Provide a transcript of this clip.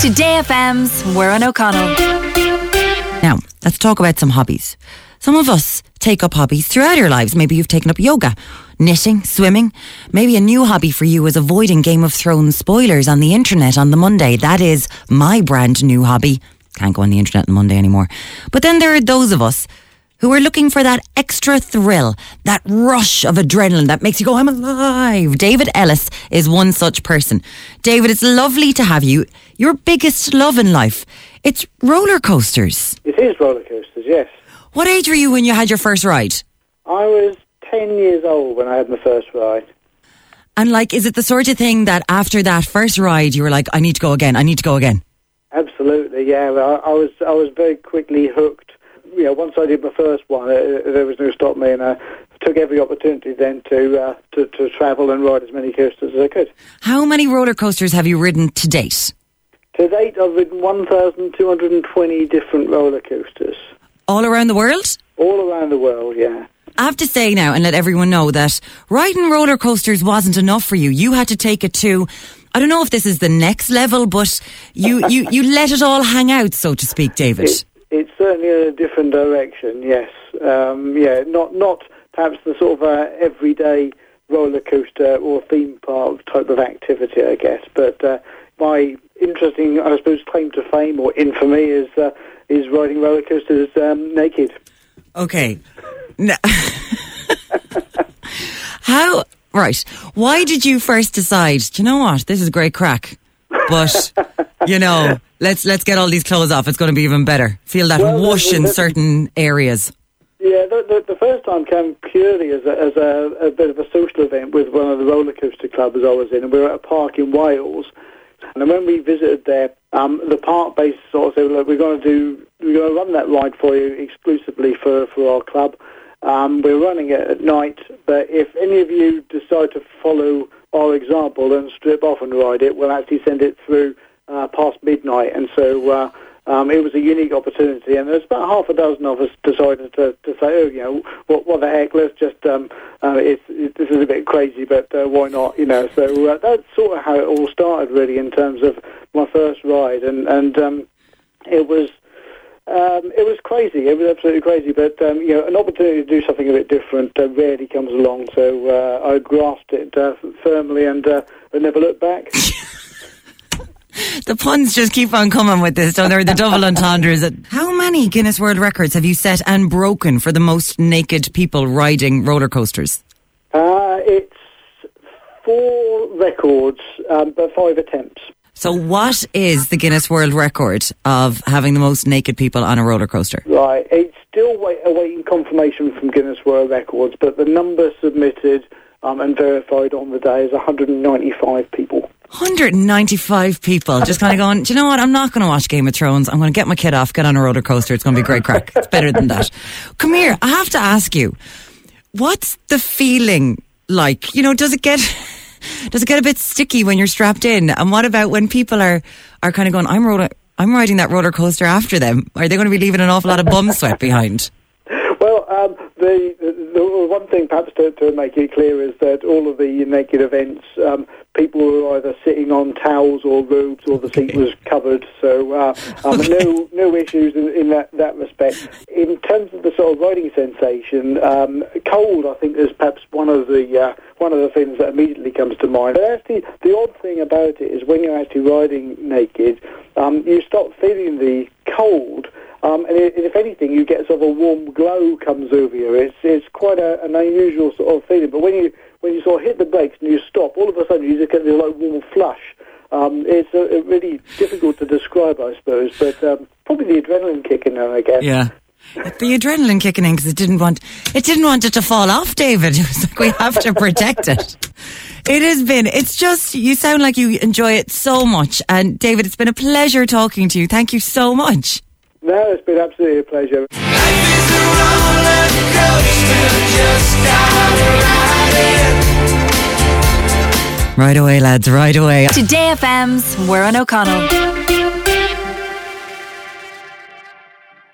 Today FM's Muireann O'Connell. Now, let's talk about some hobbies. Some of us take up hobbies throughout our lives. Maybe you've taken up yoga, knitting, swimming. Maybe a new hobby for you is avoiding Game of Thrones spoilers on the internet on the Monday. That is my brand new hobby. Can't go on the internet on Monday anymore. But then there are those of us who are looking for that extra thrill, that rush of adrenaline that makes you go, I'm alive. David Ellis is one such person. David, it's lovely to have you. Your biggest love in life, it's roller coasters. It is roller coasters, yes. What age were you when you had your first ride? I was 10 years old when I had my first ride. And like, is it the sort of thing that after that first ride, you were like, I need to go again, I need to go again? Absolutely, yeah. I, I was I was very quickly hooked. You know, once I did my first one, uh, there was no stop me, and I took every opportunity then to, uh, to to travel and ride as many coasters as I could. How many roller coasters have you ridden to date? To date, I've ridden 1,220 different roller coasters All around the world? all around the world. Yeah. I have to say now and let everyone know that riding roller coasters wasn't enough for you. You had to take it to, I don't know if this is the next level, but you, you, you let it all hang out, so to speak, David. It, it's certainly in a different direction. Yes. Um, yeah. Not not perhaps the sort of uh, everyday roller coaster or theme park type of activity, I guess. But uh, my interesting, I suppose, claim to fame or infamy is uh, is riding roller coasters um, naked. Okay. How, right. Why did you first decide, do you know what? This is great crack. But, you know, let's let's get all these clothes off. It's going to be even better. Feel that Well, whoosh in certain areas. Yeah, the, the, the first time came purely as, a, as a, a bit of a social event with one of the roller coaster clubs I was in, and we were at a park in Wales. And when we visited there, um, the park base sort of said, "Look, we're going to do, we're going to run that ride for you exclusively for for our club. Um, we're running it at night, but if any of you decide to follow our example and strip off and ride it, we'll actually send it through uh, past midnight." And so. Uh, um, it was a unique opportunity, and there's about half a dozen of us decided to, to say, oh, you know, what, what the heck? Let's just, um, uh, it's, it, this is a bit crazy, but uh, why not? You know, so uh, that's sort of how it all started, really, in terms of my first ride, and and um, it was. Um, it was crazy. It was absolutely crazy. But um, you know, an opportunity to do something a bit different uh, rarely comes along. So uh, I grasped it uh, firmly and uh, I never looked back. The puns just keep on coming with this, don't they? The double entendres. How many Guinness World Records have you set and broken for the most naked people riding roller coasters? Uh, it's four records, um, but five attempts. So, what is the Guinness World Record of having the most naked people on a roller coaster? Right. It's still wait, awaiting confirmation from Guinness World Records, but the number submitted um, and verified on the day is 195 people. 195 people just kind of going, do you know what? I'm not going to watch Game of Thrones. I'm going to get my kid off, get on a roller coaster. It's going to be great crack. It's better than that. Come here. I have to ask you, what's the feeling like? You know, does it get. Does it get a bit sticky when you're strapped in? And what about when people are, are kind of going, I'm I'm riding that roller coaster after them? Are they going to be leaving an awful lot of bum sweat behind? Well, um, the, the, one thing perhaps to, to make it clear is that all of the naked events, um, people were either sitting on towels or robes, or the seat was covered. So uh, um, no no issues in, in that, that respect. In terms of the sort of riding sensation, um, cold I think is perhaps one of the uh, one of the things that immediately comes to mind. But actually, the odd thing about it is when you're actually riding naked, um, you start feeling the cold. Um, and if anything, you get sort of a warm glow comes over you. It's it's quite a, an unusual sort of feeling. But when you when you sort of hit the brakes and you stop, all of a sudden you just get this like warm flush. Um, it's uh, really difficult to describe, I suppose. But um, probably the adrenaline kicking in, I guess. Yeah. The adrenaline kicking in because it didn't want it didn't want it to fall off, David. It was like we have to protect it. It has been. It's just you sound like you enjoy it so much, and David, it's been a pleasure talking to you. Thank you so much. No, it's been absolutely a pleasure. Right away, lads. Right away. Today FM's Muireann O'Connell.